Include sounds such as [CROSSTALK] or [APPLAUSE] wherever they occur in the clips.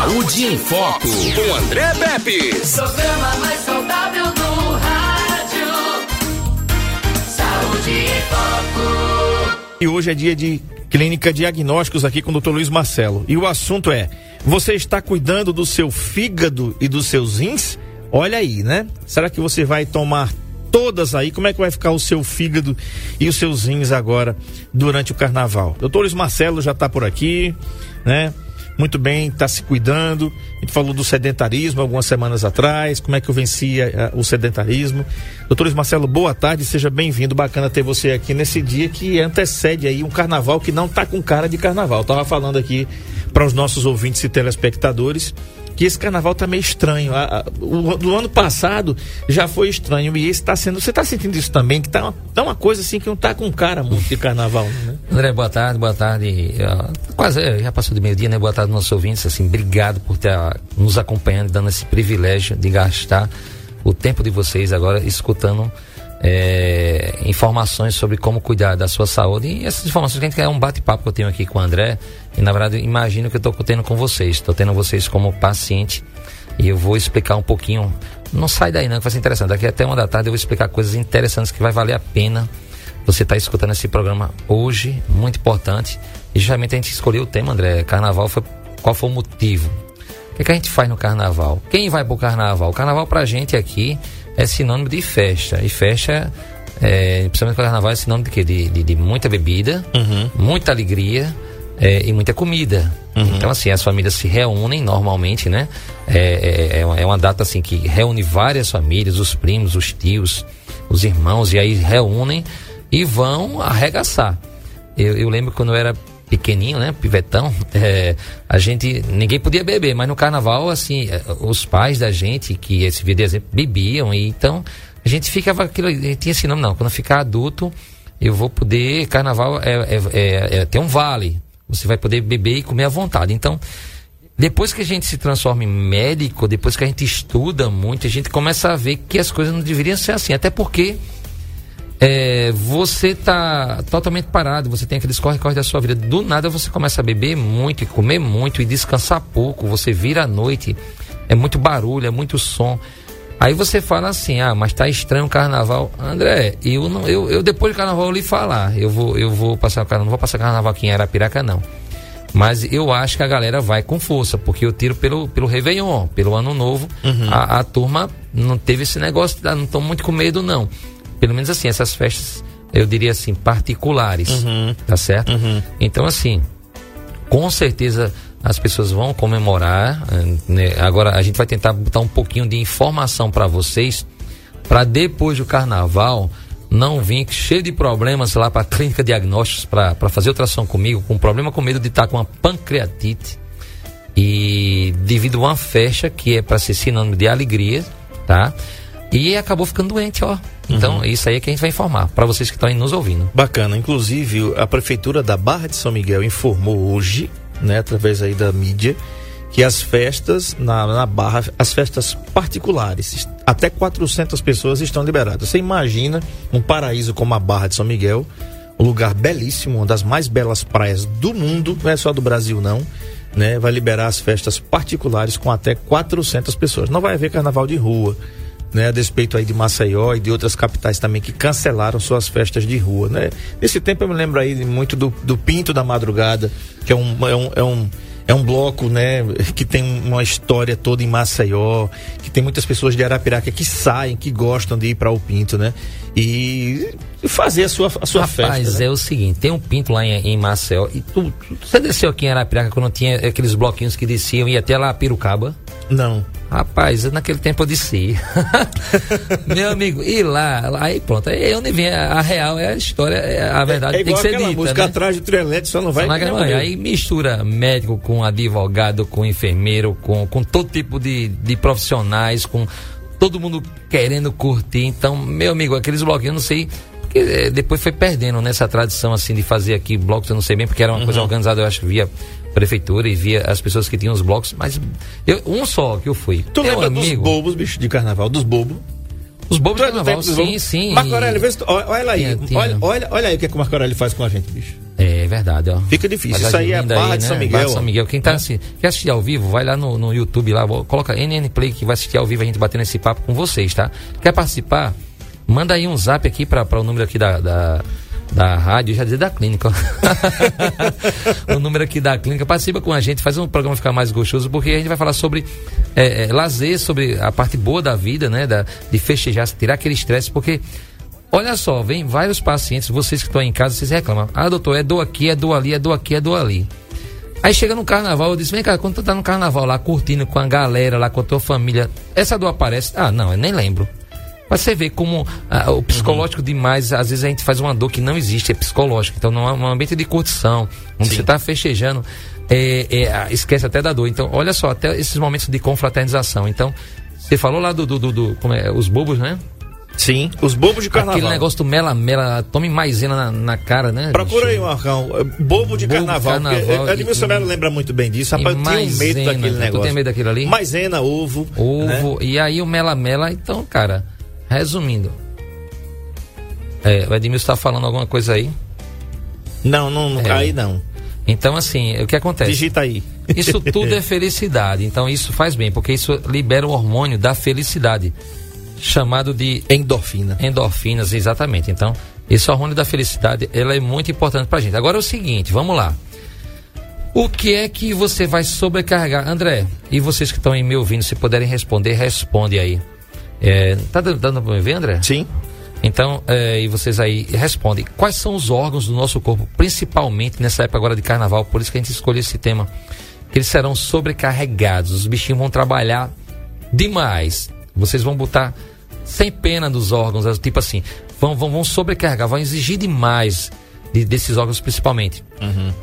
Saúde em Foco, com André Pepe. Programa mais saudável do rádio. Saúde em Foco. E hoje é dia de clínica diagnósticos aqui com o Dr. Luiz Marcelo. E o assunto é: você está cuidando do seu fígado e dos seus rins? Olha aí, né? Será que você vai tomar todas aí? Como é que vai ficar o seu fígado e os seus rins agora durante o carnaval? Doutor Luiz Marcelo já está por aqui, né? Muito bem, está se cuidando. A gente falou do sedentarismo algumas semanas atrás, como é que eu vencia uh, o sedentarismo. Doutor Marcelo, boa tarde, seja bem-vindo. Bacana ter você aqui nesse dia que antecede aí um carnaval que não está com cara de carnaval. Tava falando aqui para os nossos ouvintes e telespectadores que esse carnaval tá meio estranho. A, a, o do ano passado já foi estranho e esse está sendo. Você está sentindo isso também? Que tá uma, tá uma coisa assim que não tá com cara muito de carnaval, né? André, boa tarde, boa tarde. Uh, quase é, já passou do meio-dia, né? Boa tarde, nossos ouvintes. Assim, obrigado por ter uh, nos acompanhando, dando esse privilégio de gastar o tempo de vocês agora escutando é, informações sobre como cuidar da sua saúde. E essas informações que a gente quer é um bate-papo que eu tenho aqui com o André. E na verdade, imagino que eu estou tendo com vocês. Estou tendo vocês como paciente. E eu vou explicar um pouquinho. Não sai daí, não, que vai ser interessante. Daqui até uma da tarde eu vou explicar coisas interessantes que vai valer a pena você estar tá escutando esse programa hoje, muito importante. E justamente a gente escolheu o tema, André. Carnaval foi. Qual foi o motivo? O que, é que a gente faz no carnaval? Quem vai pro carnaval? O carnaval pra gente aqui é sinônimo de festa. E festa, é, principalmente carnaval, é sinônimo de quê? De, de, de muita bebida, Uhum. muita alegria é, e muita comida. Uhum. Então, assim, as famílias se reúnem normalmente, né? É, é, é uma- é uma data, assim, que reúne várias famílias, os primos, os tios, os irmãos, e aí reúnem e vão arregaçar. Eu, eu lembro quando eu era pequenininho, né, pivetão, é, a gente, ninguém podia beber, mas no carnaval, assim, é, os pais da gente, que esse vídeo de exemplo, bebiam, e então a gente ficava aquilo, tinha esse nome, não, quando ficar adulto, eu vou poder, carnaval é, é, é, é tem um vale, você vai poder beber e comer à vontade, então depois que a gente se transforma em médico, depois que a gente estuda muito, a gente começa a ver que as coisas não deveriam ser assim. Até porque é, você está totalmente parado, você tem aqueles corre-corre da sua vida. Do nada você começa a beber muito, e comer muito e descansar pouco. Você vira à noite, é muito barulho, é muito som. Aí você fala assim, ah, mas tá estranho o carnaval. André, eu, não, eu, eu depois do carnaval eu lhe falar. Eu vou, eu vou passar o carnaval, não vou passar carnaval aqui em Arapiraca, não. Mas eu acho que a galera vai com força, porque eu tiro pelo, pelo Réveillon, pelo Ano Novo. A, a turma não teve esse negócio, não estão muito com medo, não. Pelo menos assim, essas festas, eu diria assim, particulares. Tá certo? Então, assim, com certeza as pessoas vão comemorar. eh, né? Agora a gente vai tentar botar um pouquinho de informação para vocês, para depois do carnaval não vir cheio de problemas lá para a [LAUGHS] clínica diagnósticos para fazer ultrassom comigo, com problema com medo de estar com uma pancreatite e devido a uma festa que é para ser sinônimo de alegria, tá? E acabou ficando doente, ó. Então, isso aí é que a gente vai informar para vocês que estão aí nos ouvindo. Bacana. Inclusive, a prefeitura da Barra de São Miguel informou hoje, né, através aí da mídia, que as festas na, na Barra, as festas particulares, até 400 pessoas estão liberadas. Você imagina um paraíso como a Barra de São Miguel, um lugar belíssimo, uma das mais belas praias do mundo, não é só do Brasil não, né? Vai liberar as festas particulares com até 400 pessoas. Não vai haver carnaval de rua, né, a despeito aí de Maceió e de outras capitais também que cancelaram suas festas de rua, né? Nesse tempo eu me lembro aí muito do, do Pinto da Madrugada, que é um, é um, é um, é um bloco, né, que tem uma história toda em Maceió, que tem muitas pessoas de Arapiraca que saem, que gostam de ir para o Pinto, né? E fazer a sua, a sua Rapaz, festa. né? é o seguinte, tem um pinto lá em, em Maceió. E tu, tu- você desceu aqui em Arapiraca quando tinha aqueles bloquinhos que desciam e ia até lá Pirucaba? Não. Rapaz, naquele tempo eu desci. [LAUGHS] Meu amigo, e lá, lá, aí pronto, aí é onde vem a, a real, é a história, é a verdade é tem igual que ser aquela dita, música né? atrás do elétrico, só não vai. Só na Grã-Manhã. Aí mistura médico com advogado, com enfermeiro, com, com todo tipo de, de profissionais, com todo mundo querendo curtir. Então, meu amigo, aqueles bloquinhos, eu não sei. Porque eh, depois foi perdendo nessa tradição assim de fazer aqui blocos, eu não sei bem, porque era uma coisa organizada, eu acho, via prefeitura e via as pessoas que tinham os blocos, mas eu, um só que eu fui. Tu Meu lembra dos amigo, bobos, bicho, de carnaval? Dos bobos? Os bobos de é carnaval, dos sim, bobos? sim. Marco Aurélio, vê se olha, aí. Tinha, tinha. Olha, olha, olha aí o que, é que o Marco Aurélio faz com a gente, bicho. É verdade, ó. Fica difícil. Isso aí é Barra de São Miguel, Barra de São. Miguel. Quem tá assi- quer assistir ao vivo, vai lá no, no YouTube lá, coloca NN Play que vai assistir ao vivo a gente batendo esse papo com vocês, tá? Quer participar? Manda aí um zap aqui para o número aqui da, da, da rádio, já dizer da clínica. [LAUGHS] o número aqui da clínica. Participa com a gente, faz um programa ficar mais gostoso, porque a gente vai falar sobre é, é, lazer, sobre a parte boa da vida, né? Da, de festejar, tirar aquele estresse, porque Olha só, vem vários pacientes, vocês que estão em casa, vocês reclamam. Ah, doutor, é dor aqui, é dor ali, é dor aqui, é dor ali. Aí chega no carnaval, eu disse, vem cá, quando tu tá no carnaval lá, curtindo com a galera lá, com a tua família, essa dor aparece? Ah, não, eu nem lembro. Mas você vê como ah, o psicológico demais, às vezes a gente faz uma dor que não existe, é psicológico. Então, num num ambiente de curtição, onde você tá festejando, é, é, ah, esquece até da dor. Então, olha só, até esses momentos de confraternização. Então, você falou lá do, do, do, do- como é, os bobos, né? Sim, os bobos de carnaval. Aquele negócio do mela-mela, tome maisena na, na cara, né? Procura aí? Marcão. é, Bobo de Bobo carnaval. carnaval é, Edmilson Melo lembra muito bem disso. Rapaz, eu tinha um medo maisena, daquele tu negócio. tem medo daquilo ali? Maisena, ovo. Ovo, né? e aí o mela-mela. Então, cara, resumindo. É, o Edmilson tá falando alguma coisa aí. Não, não, não É. aí não. Então, assim, o que acontece? Digita aí. Isso [LAUGHS] tudo é felicidade. Então, isso faz bem, porque isso libera o hormônio da felicidade, chamado de Endorfina. endorfinas, exatamente. Então, esse hormônio da felicidade, ela é muito importante pra gente. Agora é o seguinte, vamos lá. O que é que você vai sobrecarregar? André, e vocês que estão aí me ouvindo, se puderem responder, responde aí. É, tá dando, dando pra me ver, André? Sim. Então, é, e vocês aí respondem. Quais são os órgãos do nosso corpo, principalmente nessa época agora de carnaval? Por isso que a gente escolheu esse tema. Que eles serão sobrecarregados. Os bichinhos vão trabalhar demais. Vocês vão botar sem pena dos órgãos, tipo assim, vão, vão, vão sobrecarregar, vão exigir demais de- desses órgãos principalmente.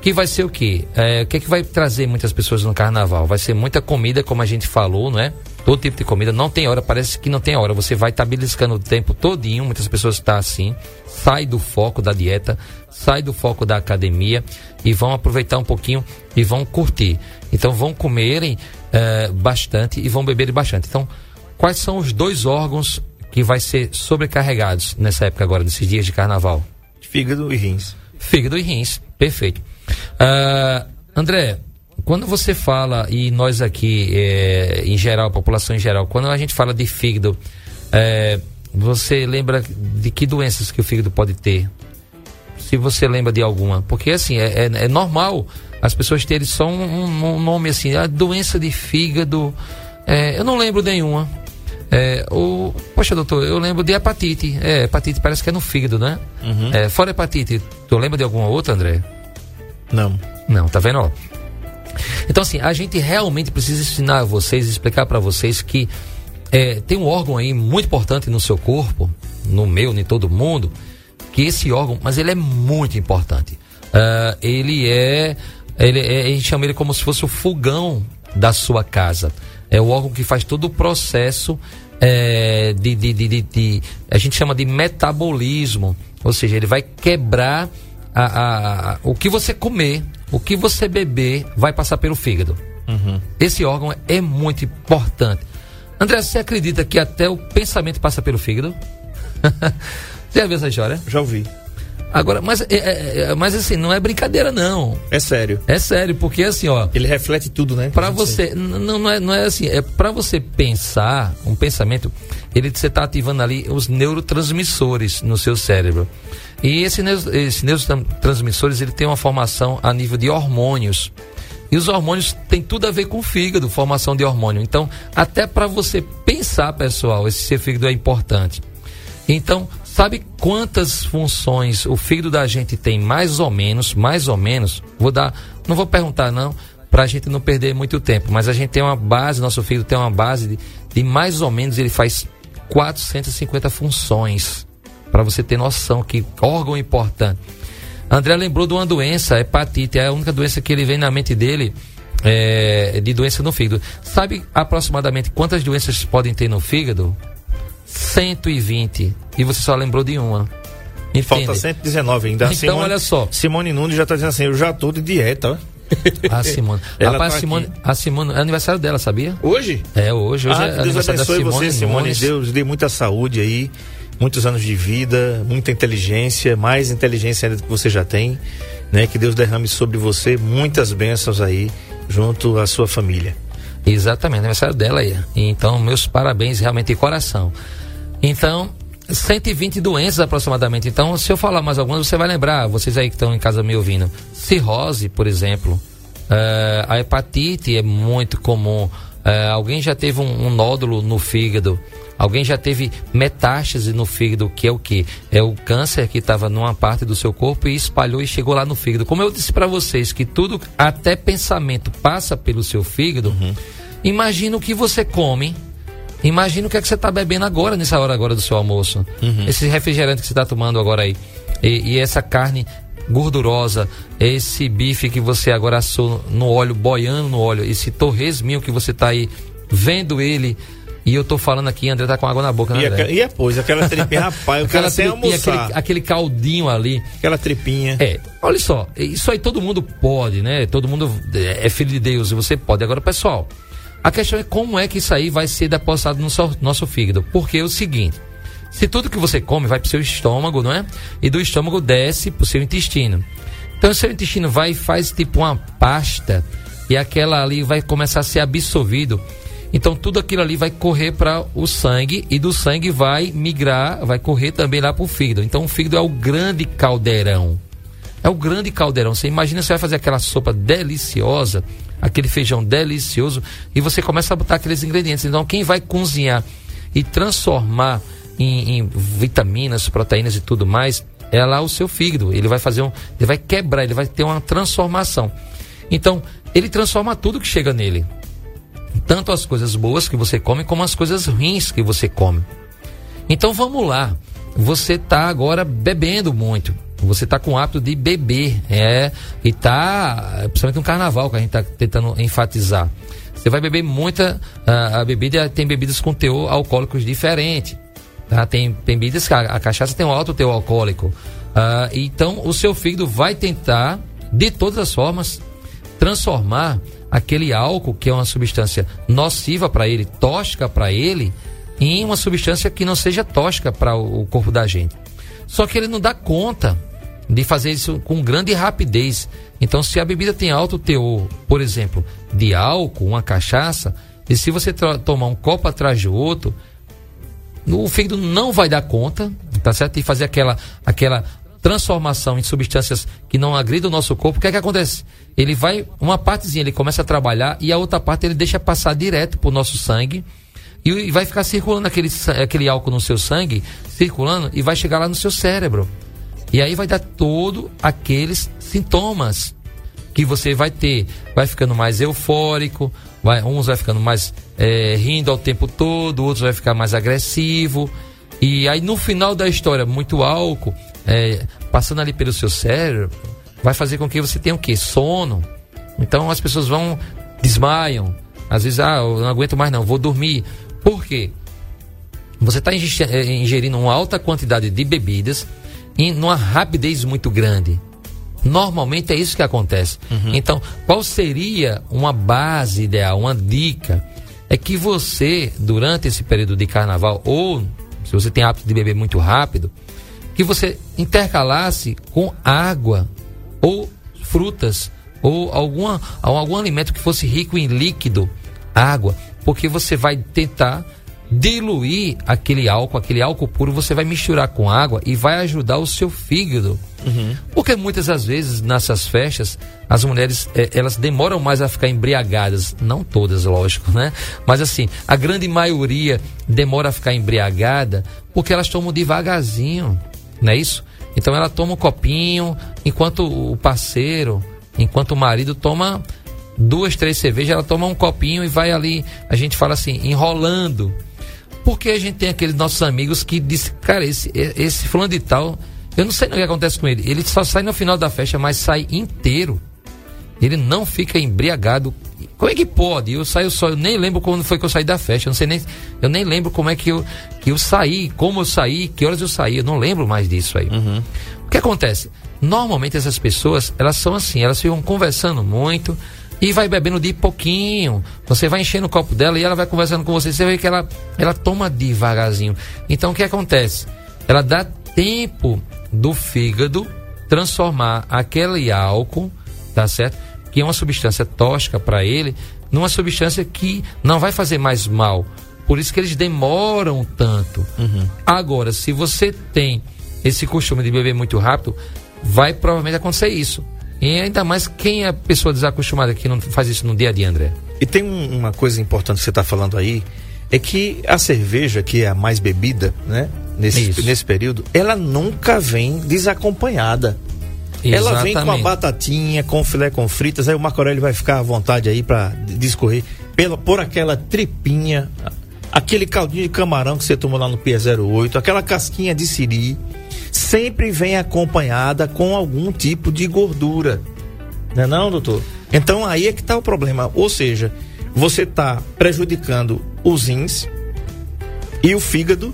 Que vai ser o quê? É, o que é que vai trazer muitas pessoas no carnaval? Vai ser muita comida, como a gente falou, não é? Todo tipo de comida, não tem hora, parece que não tem hora. Você vai estar beliscando o tempo todinho, muitas pessoas estão assim, sai do foco da dieta, sai do foco da academia e vão aproveitar um pouquinho e vão curtir. Então vão comerem eh, bastante e vão beberem bastante. Então, quais são os dois órgãos que vai ser sobrecarregados nessa época agora, nesses dias de carnaval? Fígado e rins. Fígado e rins, perfeito. Ah, André, quando você fala, e nós aqui, eh, em geral, população em geral, quando a gente fala de fígado, eh, você lembra de que doenças que o fígado pode ter? Se você lembra de alguma. Porque, assim, é, é- é normal as pessoas terem só um, um- nome assim, a doença de fígado. eh, eu não lembro nenhuma. É, o, poxa, doutor, eu lembro de hepatite. É, hepatite parece que é no fígado, né? É, fora hepatite, tu lembra de alguma outra, André? Não. Não, tá vendo? ó? Então, assim, a gente realmente precisa ensinar a vocês, explicar para vocês que é, tem um órgão aí muito importante no seu corpo, no meu, em todo mundo, que esse órgão, mas ele é muito importante. Ah, ele é, ele é, a gente chama ele como se fosse o fogão da sua casa. É o órgão que faz todo o processo é, de, de, de, de- a gente chama de metabolismo, ou seja, ele vai quebrar a- a- a- o que você comer, o que você beber, vai passar pelo fígado. Esse órgão é muito importante. André, você acredita que até o pensamento passa pelo fígado? você [LAUGHS] já viu essa história? Já ouvi. Agora, mas, é- é- é- mas assim, não é brincadeira, não. É sério. É sério, porque assim, ó, Ele reflete tudo, né? Pra você, não, não, é, não é assim, é para você pensar, um pensamento, ele você tá ativando ali os neurotransmissores no seu cérebro. E esse, esses neurotransmissores, ele tem uma formação a nível de hormônios. E os hormônios têm tudo a ver com o fígado, formação de hormônio. Então, até para você pensar, pessoal, esse seu fígado é importante. Então, sabe quantas funções o fígado da gente tem mais ou menos, mais ou menos? Vou dar, não vou perguntar não, para a gente não perder muito tempo, mas a gente tem uma base, nosso fígado tem uma base de, de mais ou menos ele faz 450 funções. Para você ter noção que órgão importante. André lembrou de uma doença, hepatite, é a única doença que ele vem na mente dele é, de doença no fígado. Sabe aproximadamente quantas doenças podem ter no fígado? 120. E você só lembrou de uma. Entende? Falta 119 ainda. Então, Simone- olha só. Simone Nunes já tá dizendo assim, eu já tô de dieta, ó. A [LAUGHS] Simone. [LAUGHS] Ela Rapaz, tá a Simone, aqui. a Simone, é aniversário dela, sabia? Hoje? É, hoje. Hoje ah, é Deus aniversário abençoe da Simone você, Simone. Nunes. Deus dê muita saúde aí, muitos anos de vida, muita inteligência, mais inteligência ainda do que você já tem, né? Que Deus derrame sobre você muitas bênçãos aí, junto à sua família. Exatamente, aniversário dela aí. Então, meus parabéns realmente de coração. Então, 120 doenças aproximadamente. Então, se eu falar mais algumas, você vai lembrar, vocês aí que estão em casa me ouvindo. Cirrose, por exemplo. Eh, a hepatite é muito comum. Eh, alguém já teve um, um nódulo no fígado. Alguém já teve metástase no fígado, que é o que? É o câncer que estava numa parte do seu corpo e espalhou e chegou lá no fígado. Como eu disse para vocês que tudo, até pensamento, passa pelo seu fígado, imagina o que você come. Imagina o que é que você está bebendo agora, nessa hora agora do seu almoço. Esse refrigerante que você está tomando agora aí. E, e essa carne gordurosa, esse bife que você agora assou no óleo, boiando no óleo, esse torresminho que você está aí vendo ele. E eu tô falando aqui, André tá com água na boca, né, E, André? e depois, aquela tripinha, [LAUGHS] rapaz, o cara sem tripinha, almoçar. aquele, aquele caldinho ali. Aquela tripinha. É, olha só, isso aí todo mundo pode, né? Todo mundo é filho de Deus e você pode. Agora, pessoal, a questão é como é que isso aí vai ser depositado no so- nosso fígado. Porque é o seguinte: se tudo que você come vai pro seu estômago, não é? E do estômago desce pro seu intestino. Então, o seu intestino vai e faz tipo uma pasta e aquela ali vai começar a ser absorvido. Então, tudo aquilo ali vai correr para o sangue e do sangue vai migrar, vai correr também lá para o fígado. Então, o fígado é o grande caldeirão. É o grande caldeirão. Você imagina você vai fazer aquela sopa deliciosa, aquele feijão delicioso, e você começa a botar aqueles ingredientes. Então, quem vai cozinhar e transformar em, em vitaminas, proteínas e tudo mais, é lá o seu fígado. Ele vai fazer um. Ele vai quebrar, ele vai ter uma transformação. Então, ele transforma tudo que chega nele. Tanto as coisas boas que você come, como as coisas ruins que você come. Então vamos lá. Você está agora bebendo muito. Você está com o hábito de beber. É, e tá. Principalmente no carnaval que a gente está tentando enfatizar. Você vai beber muita. A, a bebida tem bebidas com teor alcoólicos diferente. Tá? Tem bebidas que a, a cachaça tem um alto teor alcoólico. Ah, então o seu fígado vai tentar, de todas as formas, transformar aquele álcool, que é uma substância nociva para ele, tóxica para ele, em uma substância que não seja tóxica para o, corpo da gente. Só que ele não dá conta de fazer isso com grande rapidez. Então, se a bebida tem alto teor, por exemplo, de álcool, uma cachaça, e se você tomar um copo atrás de outro, o fígado não vai dar conta, tá certo? E fazer aquela, aquela transformação em substâncias que não agridam o nosso corpo, o que é que acontece? Ele vai, uma partezinha ele começa a trabalhar e a outra parte ele deixa passar direto pro nosso sangue e, vai ficar circulando aquele, aquele álcool no seu sangue, circulando e vai chegar lá no seu cérebro. E aí vai dar todo aqueles sintomas que você vai ter. Vai ficando mais eufórico, vai, uns vai ficando mais eh, rindo ao tempo todo, outros vai ficar mais agressivo. E aí no final da história, muito álcool, eh, passando ali pelo seu cérebro, vai fazer com que você tenha o quê? Sono. Então as pessoas vão, desmaiam. Às vezes, ah, eu não aguento mais não, vou dormir. Por quê? Você está ingerindo uma alta quantidade de bebidas em numa rapidez muito grande. Normalmente é isso que acontece. Então, qual seria uma base ideal, uma dica? É que você, durante esse período de carnaval, ou se você tem hábito de beber muito rápido, que você intercalasse com água ou frutas ou alguma, algum alimento que fosse rico em líquido, água, porque você vai tentar diluir aquele álcool, aquele álcool puro, você vai misturar com água e vai ajudar o seu fígado. Porque muitas das vezes nessas festas as mulheres eh, elas demoram mais a ficar embriagadas, não todas, lógico, né? Mas assim, a grande maioria demora a ficar embriagada porque elas tomam devagarzinho, não é isso? Então ela toma um copinho, enquanto o parceiro, enquanto o marido toma duas, três cervejas, ela toma um copinho e vai ali, a gente fala assim, enrolando. Porque a gente tem aqueles nossos amigos que dizem, cara, esse, esse fulano de tal, eu não sei o que acontece com ele. Ele só sai no final da festa, mas sai inteiro. Ele não fica embriagado. Como é que pode? Eu saio só, eu nem lembro quando foi que eu saí da festa. Eu não sei nem, eu nem lembro como é que eu, que eu saí, como eu saí, que horas eu saí. Eu não lembro mais disso aí. O que acontece? Normalmente essas pessoas, elas são assim, elas ficam conversando muito e vai bebendo de pouquinho. Você vai enchendo o copo dela e ela vai conversando com você. Você vê que ela, ela toma devagarzinho. Então o que acontece? Ela dá tempo do fígado transformar aquele álcool, tá certo? Que é uma substância tóxica para ele, numa substância que não vai fazer mais mal. Por isso que eles demoram tanto. Uhum. Agora, se você tem esse costume de beber muito rápido, vai provavelmente acontecer isso. E ainda mais quem é pessoa desacostumada que não faz isso no dia a dia, André. E tem um- uma coisa importante que você está falando aí, é que a cerveja, que é a mais bebida, né? Nesse, Isso. nesse período, ela nunca vem desacompanhada. Ela vem com a Exatamente. batatinha, com filé com fritas, aí o Marco Aurélio vai ficar à vontade aí para discorrer pela, por aquela tripinha, aquele caldinho de camarão que você tomou lá no P08, aquela casquinha de siri, sempre vem acompanhada com algum tipo de gordura. Não é não, doutor? Então aí é que está o problema. Ou seja, você está prejudicando os rins e o fígado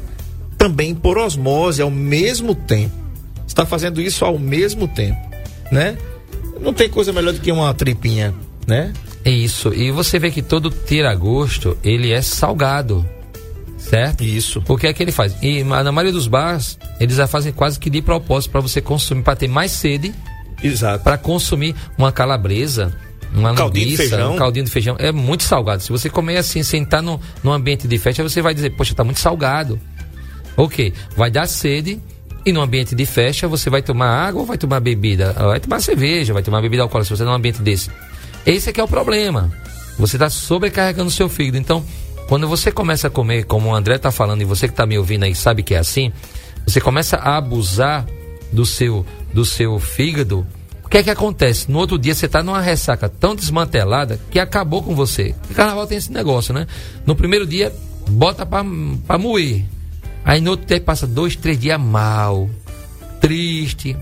também por osmose ao mesmo tempo. Está fazendo isso ao mesmo tempo, né? Não tem coisa melhor do que uma tripinha, né? É isso. E você vê que todo tira-gosto, ele é salgado. Certo? Isso. O que é que ele faz? E na maioria dos bares, eles já fazem quase que de propósito para você consumir, para ter mais sede, Exato. para consumir uma calabresa, uma Caldinho de linguiça, feijão. um caldinho de feijão. É muito salgado. Se você comer assim, sentar no, num ambiente de festa, você vai dizer, poxa, tá muito salgado. Ok, vai dar sede. E no ambiente de festa, você vai tomar água ou vai tomar bebida? Vai tomar cerveja, vai tomar bebida alcoólica, se você tá num ambiente desse. Esse é que é o problema. Você está sobrecarregando o seu fígado. Então, quando você começa a comer, como o André está falando, e você que está me ouvindo aí sabe que é assim, você começa a abusar do seu, do seu fígado. O que é que acontece? No outro dia você está numa ressaca tão desmantelada que acabou com você. E carnaval tem esse negócio, né? No primeiro dia, bota para moer. Aí no outro dia passa dois, três dias mal, triste,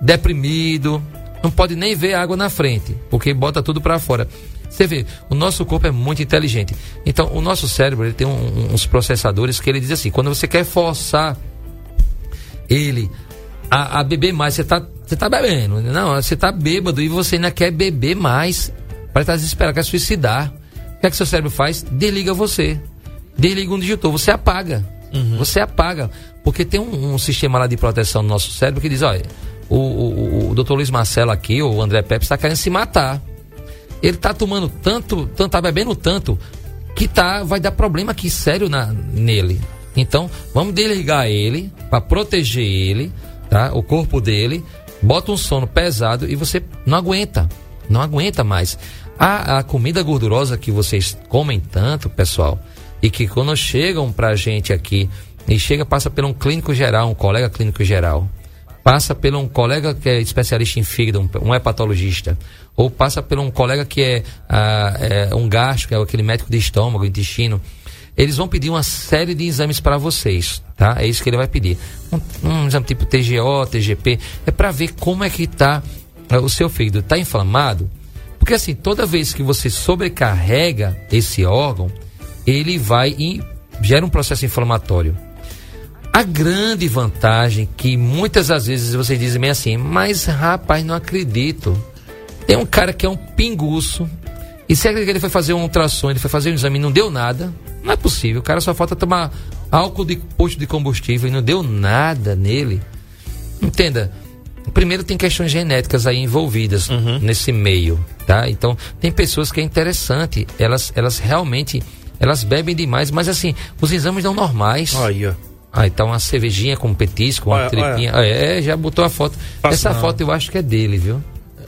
deprimido, não pode nem ver água na frente, porque bota tudo para fora. Você vê, o nosso corpo é muito inteligente. Então, o nosso cérebro ele tem um- uns processadores que ele diz assim: quando você quer forçar ele a, a beber mais, você tá, você tá bebendo. Não, você tá bêbado e você ainda quer beber mais. Para estar desesperado, quer suicidar. O que é que seu cérebro faz? Desliga você. Desliga um digitor, você apaga. Você apaga. Porque tem um, um sistema lá de proteção no nosso cérebro que diz: olha, o, o, o doutor Luiz Marcelo aqui, ou o André Pepe, está querendo se matar. Ele tá tomando tanto, tanto, tá bebendo tanto, que tá, vai dar problema aqui sério na, nele. Então, vamos desligar ele, para proteger ele, tá? O corpo dele, bota um sono pesado e você não aguenta. Não aguenta mais. A, a comida gordurosa que vocês comem tanto, pessoal, e que quando chegam pra gente aqui, e chega, passa por um clínico geral, um colega clínico geral, passa por um colega que é especialista em fígado, um, hepatologista, ou passa por um colega que é, ah, é um gastro, que é aquele médico de estômago, intestino, eles vão pedir uma série de exames para vocês, tá? É isso que ele vai pedir. Um, um exame tipo TGO, TGP, é para ver como é que tá ah, o seu fígado. Tá inflamado? Porque assim, toda vez que você sobrecarrega esse órgão, ele vai e gera um processo inflamatório. A grande vantagem que muitas vezes vocês dizem bem assim, mas rapaz, não acredito. Tem um cara que é um pinguço. E se ele foi fazer um ultrassom, ele foi fazer um exame e não deu nada, não é possível. O cara só falta tomar álcool de posto de combustível e não deu nada nele. Entenda. Primeiro tem questões genéticas aí envolvidas nesse meio, tá? Então, tem pessoas que é interessante, elas, elas realmente, elas bebem demais, mas assim, os exames dão normais. Ó. Ah, então uma cervejinha com petisco, uma Olha, tripinha. Ah, É, já botou a foto. Faço essa não. foto eu acho que é dele, viu?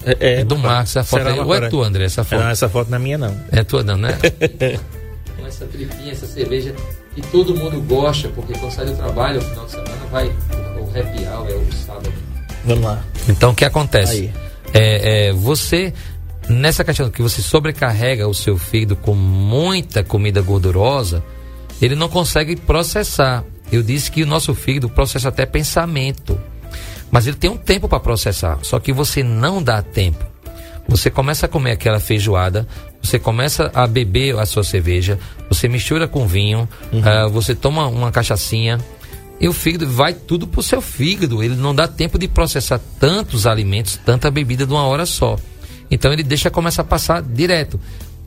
É, É do Marcos, essa foto aí. Ou é tua, André, essa foto? Não, essa foto não é minha, não. É tua não, né? [LAUGHS] Com essa tripinha, essa cerveja que todo mundo gosta, porque quando sai do trabalho, no final de semana vai o happy hour, é o sábado. Vamos lá. Então o que acontece? Aí. É, é, você, nessa questão que você sobrecarrega o seu fígado com muita comida gordurosa, ele não consegue processar. Eu disse que o nosso fígado processa até pensamento. Mas ele tem um tempo para processar. Só que você não dá tempo. Você começa a comer aquela feijoada, você começa a beber a sua cerveja, você mistura com vinho, ah, você toma uma cachaçinha, e o fígado vai tudo pro seu fígado. Ele não dá tempo de processar tantos alimentos, tanta bebida de uma hora só. Então ele deixa começar a passar direto.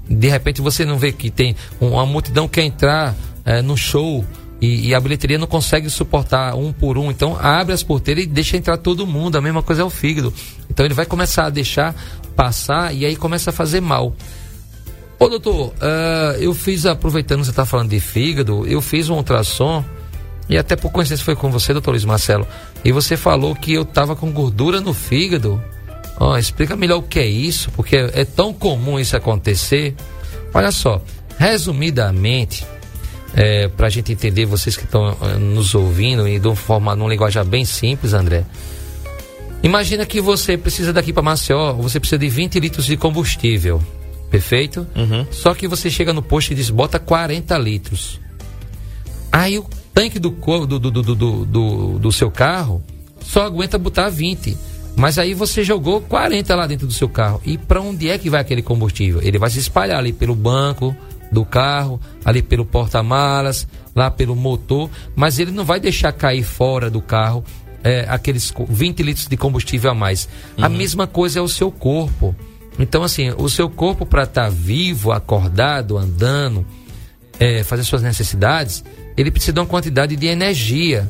De repente você não vê que tem uma multidão que quer entrar é, no show e, e, a bilheteria não consegue suportar um por um. Então abre as porteiras e deixa entrar todo mundo. A mesma coisa é o fígado. Então ele vai começar a deixar passar e aí começa a fazer mal. Ô doutor, uh, eu fiz, aproveitando que você está falando de fígado, eu fiz um ultrassom e até por coincidência foi com você, doutor Luiz Marcelo. E você falou que eu estava com gordura no fígado. Oh, explica melhor o que é isso, porque é, é tão comum isso acontecer. Olha só, resumidamente, é, para a gente entender, vocês que estão é, nos ouvindo e de uma forma, numa linguagem bem simples, André. Imagina que você precisa daqui para Maceió, você precisa de 20 litros de combustível, perfeito? Uhum. Só que você chega no posto e diz, bota 40 litros. Aí o tanque do, do, do, do, do, do seu carro só aguenta botar 20. Mas aí você jogou 40 lá dentro do seu carro. E para onde é que vai aquele combustível? Ele vai se espalhar ali pelo banco do carro, ali pelo porta-malas, lá pelo motor, mas ele não vai deixar cair fora do carro é, aqueles 20 litros de combustível a mais. Uhum. A mesma coisa é o seu corpo. Então, assim, o seu corpo para estar tá vivo, acordado, andando, é, fazer suas necessidades, ele precisa de uma quantidade de energia.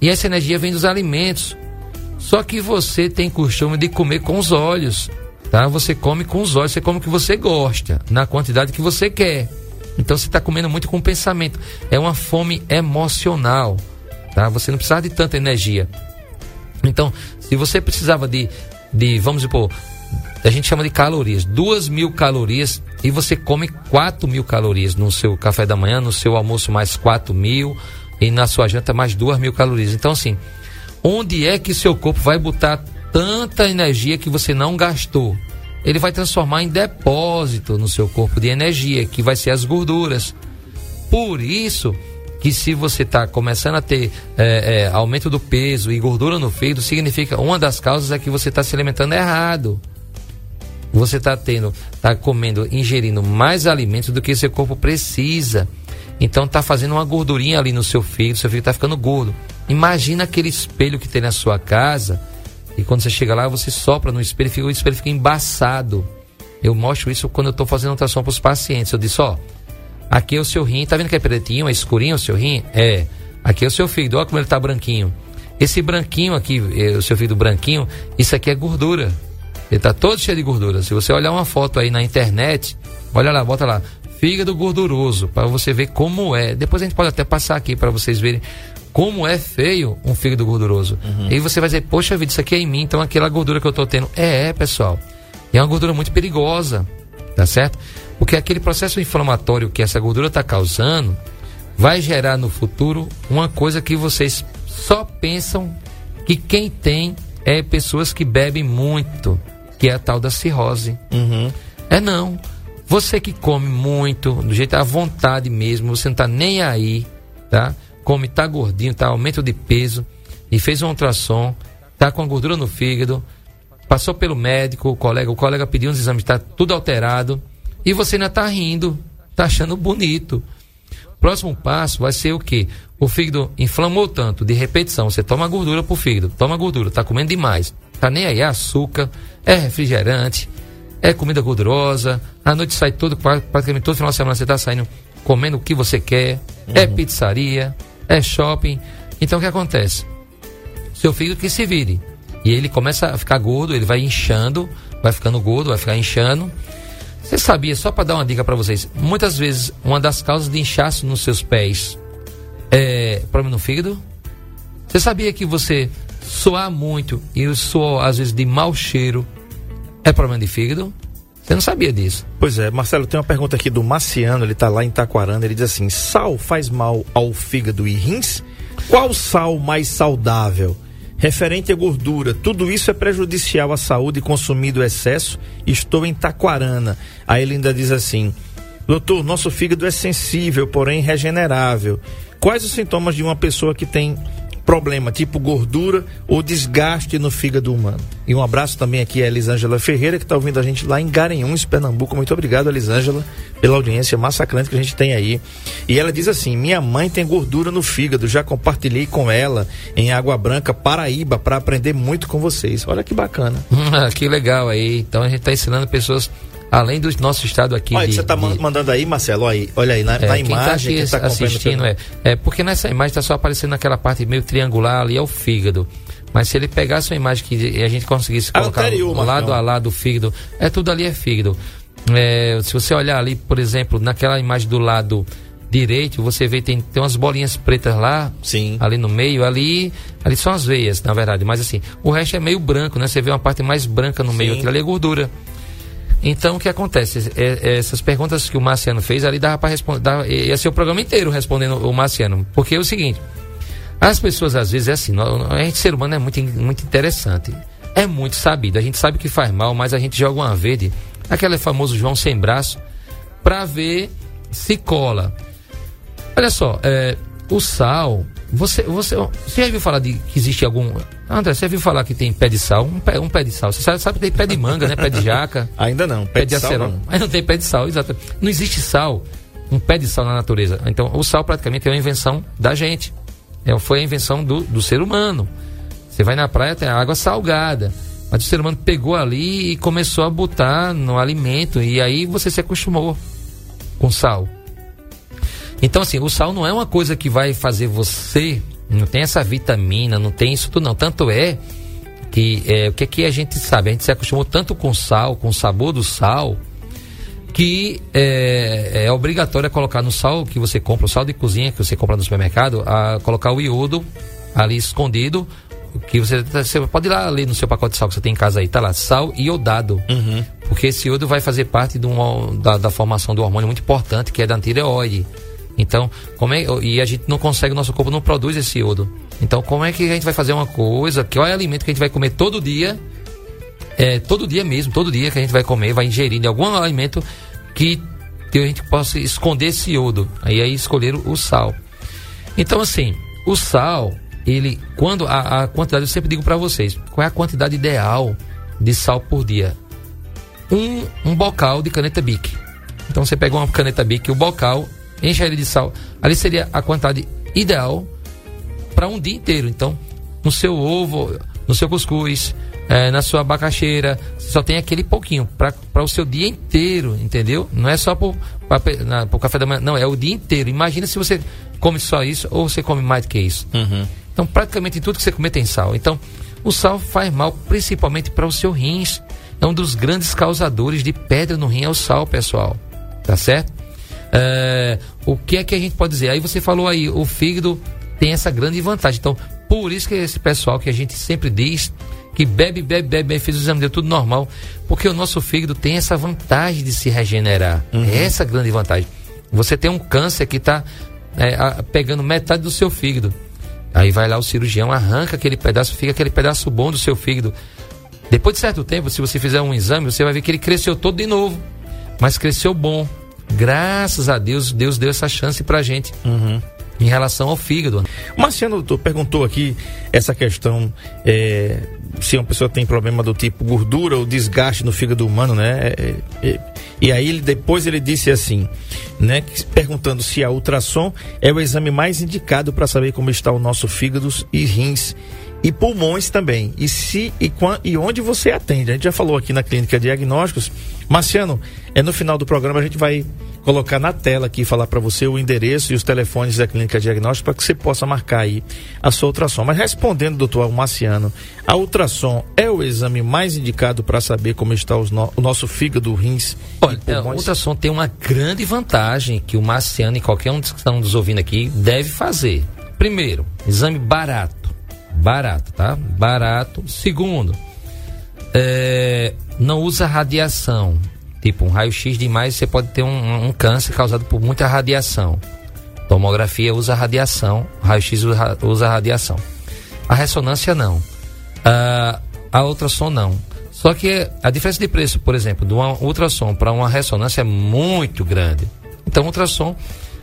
E essa energia vem dos alimentos. Só que você tem costume de comer com os olhos, tá? Você come com os olhos, você come o que você gosta, na quantidade que você quer. Então você está comendo muito com o pensamento. É uma fome emocional, tá? Você não precisa de tanta energia. Então, se você precisava de, de vamos supor, a gente chama de calorias, duas mil calorias e você come quatro mil calorias no seu café da manhã, no seu almoço mais quatro mil e na sua janta mais duas mil calorias. Então assim, onde é que seu corpo vai botar tanta energia que você não gastou? Ele vai transformar em depósito no seu corpo de energia, que vai ser as gorduras. Por isso que se você está começando a ter é, é, aumento do peso e gordura no fígado, significa uma das causas é que você está se alimentando errado você está tendo, está comendo, ingerindo mais alimentos do que seu corpo precisa. Então está fazendo uma gordurinha ali no seu fígado, seu fígado está ficando gordo. Imagina aquele espelho que tem na sua casa e quando você chega lá você sopra no espelho e o espelho fica embaçado. Eu mostro isso quando eu estou fazendo ultrassom para os pacientes. Eu disse, ó, aqui é o seu rim, tá vendo que é pretinho, é escurinho o seu rim? É. Aqui é o seu fígado, olha como ele está branquinho. Esse branquinho aqui, é, o seu fígado branquinho, isso aqui é gordura. Ele está todo cheio de gordura. Se você olhar uma foto aí na internet, olha lá, bota lá, fígado gorduroso, para você ver como é. Depois a gente pode até passar aqui para vocês verem como é feio um fígado gorduroso. Uhum. E você vai dizer, poxa vida, isso aqui é em mim, então aquela gordura que eu estou tendo. É, é, pessoal. E é uma gordura muito perigosa, tá certo? Porque aquele processo inflamatório que essa gordura está causando vai gerar no futuro uma coisa que vocês só pensam que quem tem é pessoas que bebem muito que é a tal da cirrose. Uhum. É não. Você que come muito, do jeito à vontade mesmo, você não tá nem aí, tá? Come, tá gordinho, tá aumento de peso e fez um ultrassom, tá com a gordura no fígado, passou pelo médico, o colega, o colega pediu uns exames, tá tudo alterado e você ainda tá rindo, tá achando bonito. Próximo passo vai ser o quê? O fígado inflamou tanto de repetição, você toma gordura pro fígado, toma gordura, tá comendo demais tá nem aí, é açúcar, é refrigerante, é comida gordurosa, a noite sai todo, praticamente todo final de semana você tá saindo comendo o que você quer, é uhum. é pizzaria, é shopping. Então o que acontece? Seu filho que se vire. E ele começa a ficar gordo, ele vai inchando, vai ficando gordo, vai ficar inchando. Você sabia, só para dar uma dica para vocês, muitas vezes uma das causas de inchaço nos seus pés é problema no fígado? Você sabia que você suar muito e o suor, às vezes, de mau cheiro, é problema de fígado? Você não sabia disso. Pois é, Marcelo, tem uma pergunta aqui do Marciano, ele está lá em Taquarana, ele diz assim: sal faz mal ao fígado e rins? Qual sal mais saudável? Referente à gordura, tudo isso é prejudicial à saúde consumido excesso. Estou em Taquarana. Aí ele ainda diz assim: Doutor, nosso fígado é sensível, porém regenerável. Quais os sintomas de uma pessoa que tem problema tipo gordura ou desgaste no fígado humano. E um abraço também aqui a Elisângela Ferreira, que está ouvindo a gente lá em Garanhuns, Pernambuco. Muito obrigado, Elisângela, pela audiência massacrante que a gente tem aí. E ela diz assim: Minha mãe tem gordura no fígado, já compartilhei com ela em Água Branca, Paraíba, para aprender muito com vocês. Olha que bacana. [LAUGHS] que legal aí. Então a gente está ensinando pessoas além do nosso estado aqui. Olha, de, você está de... mandando aí, Marcelo, olha aí, olha aí na, é, na quem imagem. Tá que tá assistindo é, é, porque nessa imagem está só aparecendo aquela parte meio triangular ali é o fígado. Mas se ele pegasse uma imagem que a gente conseguisse colocar Anterior, lado a lado do fígado, é tudo ali é fígado. É, se você olhar ali, por exemplo, naquela imagem do lado direito, você vê tem, tem umas bolinhas pretas lá, Sim. ali no meio, ali, ali são as veias, na verdade, mas assim, o resto é meio branco, né? Você vê uma parte mais branca no meio, Sim. aquilo ali é gordura. Então, o que acontece? É- é- essas perguntas que o Marciano fez, ali dava para responder, ia ser o programa inteiro respondendo o Marciano. Porque é o seguinte, as pessoas às vezes é assim, a gente ser humano é muito, muito interessante. É muito sabido, a gente sabe que faz mal, mas a gente joga uma verde, aquele famoso João sem braço, para ver se cola. Olha só, é, o sal, você, você, você já viu falar de que existe algum. André, você já viu falar que tem pé de sal? Um pé, um pé de sal. Você sabe, sabe que tem pé de manga, né? Pé de jaca. [LAUGHS] Ainda não, Pé, pé de de sal acerol. não. Mas não tem pé de sal, exato. Não existe sal, um pé de sal na natureza. Então, o sal praticamente é uma invenção da gente. É, foi a invenção do, do ser humano. Você vai na praia, tem água salgada. Mas o ser humano pegou ali e começou a botar no alimento. E aí você se acostumou com sal. Então, assim, o sal não é uma coisa que vai fazer você. Não tem essa vitamina, não tem isso tudo, não. Tanto é que é, o que, que a gente sabe? A gente se acostumou tanto com sal, com o sabor do sal, que é, é obrigatório colocar no sal que você compra, o sal de cozinha que você compra no supermercado, a colocar o iodo ali escondido. Que você, você pode ir lá ler no seu pacote de sal que você tem em casa aí, tá lá, sal iodado. Porque esse iodo vai fazer parte de um, da, da formação do hormônio muito importante, que é da tireoide. Então, como é, e a gente não consegue, o nosso corpo não produz esse iodo. Então, como é que a gente vai fazer uma coisa, que é alimento que a gente vai comer todo dia, é, todo dia mesmo, todo dia que a gente vai comer, vai ingerir algum alimento que, a gente possa esconder esse iodo. Aí aí escolher o sal. Então, assim, o sal, ele, quando a, a quantidade, eu sempre digo para vocês, qual é a quantidade ideal de sal por dia? Um, um bocal de caneta Bic. Então você pega uma caneta Bic, o bocal, enche ele de sal. Ali seria a quantidade ideal para um dia inteiro. Então, no seu ovo, no seu cuscuz, eh, na sua abacaxeira, você só tem aquele pouquinho para o seu dia inteiro, entendeu? Não é só para o café da manhã, não, é o dia inteiro. Imagina se você come só isso ou você come mais do que isso. Então, praticamente tudo que você comer tem sal. Então, o sal faz mal principalmente para o seu rins. É um dos grandes causadores de pedra no rim, é o sal, pessoal. Tá certo? É, o que é que a gente pode dizer? Aí você falou aí, o fígado tem essa grande vantagem. Então, por isso que esse pessoal que a gente sempre diz que bebe, bebe, bebe, bebe fez o exame, deu tudo normal, porque o nosso fígado tem essa vantagem de se regenerar. É essa grande vantagem. Você tem um câncer que está pegando metade do seu fígado. Aí vai lá o cirurgião, arranca aquele pedaço, fica aquele pedaço bom do seu fígado. Depois de certo tempo, se você fizer um exame, você vai ver que ele cresceu todo de novo. Mas cresceu bom. Graças a Deus, Deus deu essa chance pra gente. Em relação ao fígado. O Marciano doutor, perguntou aqui essa questão é, se uma pessoa tem problema do tipo gordura ou desgaste no fígado humano, né? É, é, e aí ele, depois ele disse assim, né? Perguntando se a ultrassom é o exame mais indicado para saber como está o nosso fígado e rins e pulmões também. E se e, quan- e onde você atende? A gente já falou aqui na clínica Diagnósticos. Marciano, é no final do programa a gente vai colocar na tela aqui falar para você o endereço e os telefones da clínica Diagnósticos para que você possa marcar aí a sua ultrassom. Mas respondendo, doutor Marciano, a ultrassom é o exame mais indicado para saber como está no- o nosso fígado, rins Olha, e é, o pulmões? ultrassom tem uma grande vantagem que o Marciano e qualquer um que estão nos ouvindo aqui deve fazer. Primeiro, exame barato. Barato, tá? Barato. Segundo, é, não usa radiação. Tipo, um raio-x demais, você pode ter um, um câncer causado por muita radiação. Tomografia usa radiação, raio-x usa, radiação. A ressonância não. Ah, a ultrassom não. Só que a diferença de preço, por exemplo, de uma ultrassom para uma ressonância é muito grande. Então, ultrassom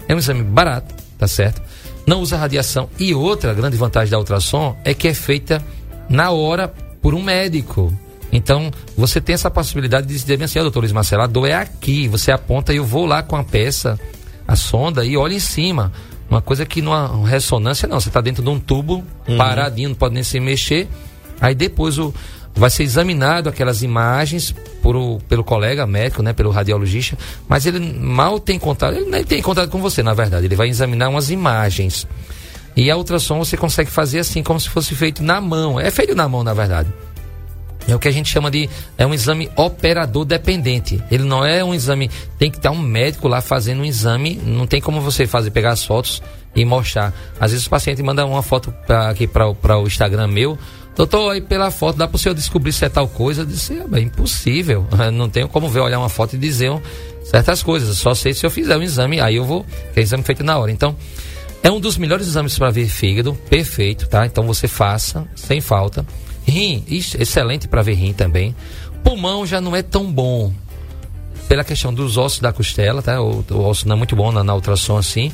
é um exame barato, tá certo? não usa radiação. E outra grande vantagem da ultrassom é que é feita na hora por um médico. Então, você tem essa possibilidade de dizer assim, doutor Luiz Marcelo, a dor é aqui. Você aponta e eu vou lá com a peça, a sonda, e olha em cima. Uma coisa que numa ressonância, não. Você está dentro de um tubo, uhum. paradinho, não pode nem se mexer. Aí depois o, vai ser examinado aquelas imagens por pelo colega médico, né, pelo radiologista, mas ele mal tem contato, ele nem tem contato com você, na verdade. Ele vai examinar umas imagens. E a ultrassom você consegue fazer assim, como se fosse feito na mão. É feito na mão, na verdade. É o que a gente chama de é um exame operador dependente. Ele não é um exame, tem que estar um médico lá fazendo um exame, não tem como você fazer pegar as fotos e mostrar. Às vezes o paciente manda uma foto pra, aqui para o Instagram meu, doutor, aí pela foto dá para o senhor descobrir se é tal coisa? Eu disse, é, é impossível, [LAUGHS] não tenho como ver, olhar uma foto e dizer um, certas coisas, só sei se eu fizer um exame, aí eu vou, que é exame feito na hora. Então, é um dos melhores exames para ver fígado, perfeito, tá? Então você faça, sem falta. Rim, excelente para ver rim também. Pulmão já não é tão bom pela questão dos ossos da costela, tá? O, o osso não é muito bom na, na ultrassom assim.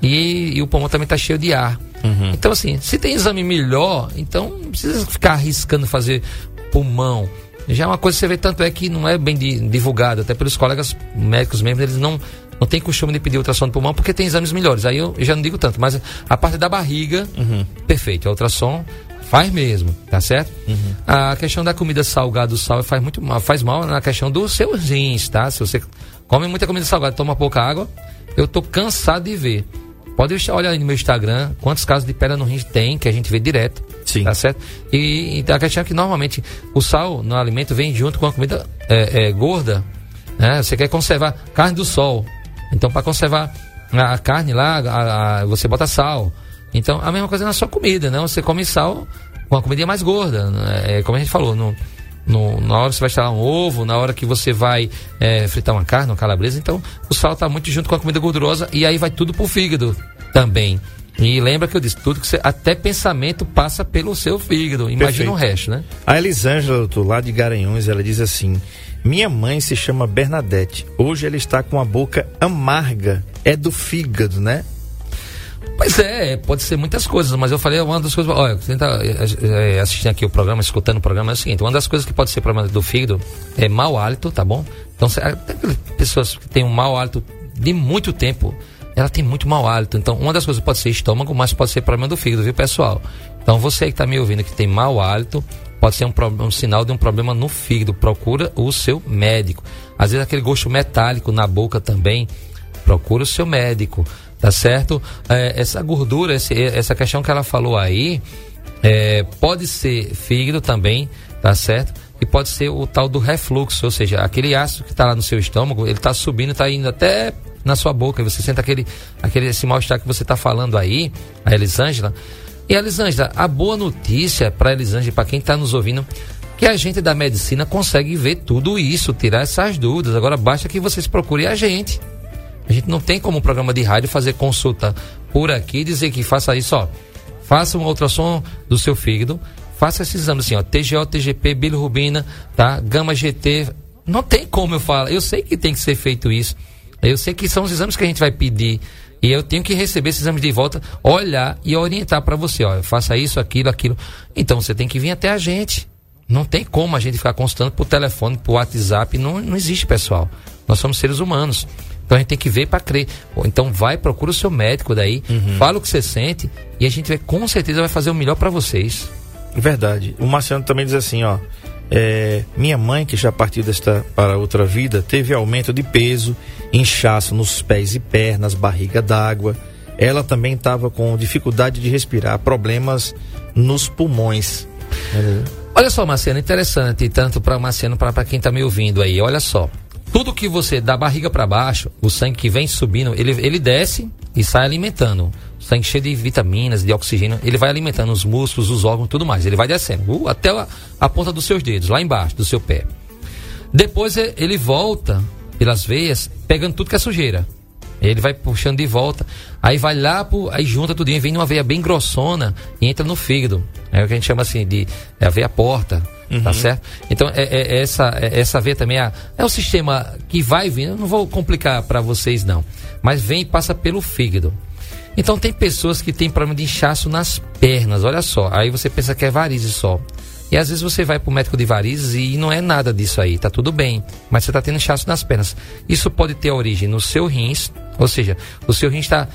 E, e, o pulmão também está cheio de ar. Uhum. Então, assim, se tem exame melhor, então não precisa ficar arriscando fazer pulmão. Já é uma coisa que você vê, tanto é que não é bem divulgado, até pelos colegas médicos mesmo, eles não, não têm costume de pedir ultrassom do pulmão porque tem exames melhores. Aí eu, eu já não digo tanto, mas a parte da barriga, uhum. perfeito. A ultrassom Faz mesmo, tá certo? Uhum. A questão da comida salgada, o sal faz muito mal, faz mal na questão dos seus rins, tá? Se você come muita comida salgada, toma pouca água, eu tô cansado de ver. Pode olhar aí no meu Instagram quantos casos de pedra no rim tem, que a gente vê direto. Sim. Tá certo? E, e a questão é que normalmente o sal no alimento vem junto com a comida é, é, gorda. Né? Você quer conservar carne do sol. Então, para conservar a carne lá, a, a, você bota sal. Então, a mesma coisa na sua comida, né? Você come sal com a comida mais gorda. Né? É, como a gente falou, no, no, na hora que você vai instalar um ovo, na hora que você vai é, fritar uma carne, uma calabresa, então o sal está muito junto com a comida gordurosa e aí vai tudo pro fígado também. E lembra que eu disse, tudo que você, até pensamento passa pelo seu fígado. Imagina Perfeito. o resto, né? A Elisângela, do lado de Garanhuns, ela diz assim: Minha mãe se chama Bernadette. Hoje ela está com a boca amarga. É do fígado, né? Pois é, pode ser muitas coisas, mas eu falei uma das coisas. Olha, você está é, assistindo aqui o programa, escutando o programa, é o seguinte: uma das coisas que pode ser problema do fígado é mau hálito, tá bom? Então, até pessoas que têm um mau hálito de muito tempo, ela tem muito mau hálito. Então, uma das coisas pode ser estômago, mas pode ser problema do fígado, viu, pessoal? Então, você que está me ouvindo que tem mau hálito, pode ser um, um sinal de um problema no fígado. Procura o seu médico. Às vezes, aquele gosto metálico na boca também, procura o seu médico tá certo? É, essa gordura, esse, essa questão que ela falou aí, é, pode ser fígado também, tá certo? E pode ser o tal do refluxo, ou seja, aquele ácido que está lá no seu estômago, ele está subindo, está indo até na sua boca, e você sente aquele, aquele esse mal-estar que você está falando aí, a Elisângela. E Elisângela, a boa notícia para Elisângela, para quem está nos ouvindo, que a gente da medicina consegue ver tudo isso, tirar essas dúvidas. Agora basta que vocês procurem a gente. A gente não tem como um programa de rádio fazer consulta por aqui dizer que faça isso, ó. Faça um ultrassom do seu fígado, faça esses exames assim, ó, TGO, TGP, bilirrubina, tá? Gama GT. Não tem como eu falar. Eu sei que tem que ser feito isso. Eu sei que são os exames que a gente vai pedir. E eu tenho que receber esses exames de volta, olhar e orientar para você, ó, faça isso, aquilo, aquilo. Então você tem que vir até a gente. Não tem como a gente ficar constando por telefone, por WhatsApp, não, não existe, pessoal. Nós somos seres humanos. Então a gente tem que ver para crer. Então vai, procura o seu médico daí, uhum. fala o que você sente e a gente vai, com certeza vai fazer o melhor para vocês. Verdade. O Marciano também diz assim, ó. É, minha mãe, que já partiu desta para outra vida, teve aumento de peso, inchaço nos pés e pernas, barriga d'água. Ela também estava com dificuldade de respirar, problemas nos pulmões. Olha só, Marciano, interessante, tanto para Marciano para quem está me ouvindo aí. Olha só, tudo que você da barriga para baixo, o sangue que vem subindo, ele, ele desce e sai alimentando. O sangue cheio de vitaminas, de oxigênio, ele vai alimentando os músculos, os órgãos, tudo mais. Ele vai descendo uh, até a, a, ponta dos seus dedos, lá embaixo do seu pé. Depois ele volta pelas veias, pegando tudo que é sujeira. Ele vai puxando de volta, aí vai lá, pro, aí junta tudo, vem numa veia bem grossona e entra no fígado. É o que a gente chama assim de é a veia porta. Uhum. Tá certo? Então, é, é essa, é, essa veia também é, é o sistema que vai vindo. Não vou complicar para vocês, não. Mas vem e passa pelo fígado. Então tem pessoas que têm problema de inchaço nas pernas, olha só. Aí você pensa que é varizes só. E às vezes você vai para o médico de varizes e não é nada disso aí, tá tudo bem. Mas você está tendo inchaço nas pernas. Isso pode ter origem no seu rins, ou seja, o seu rins está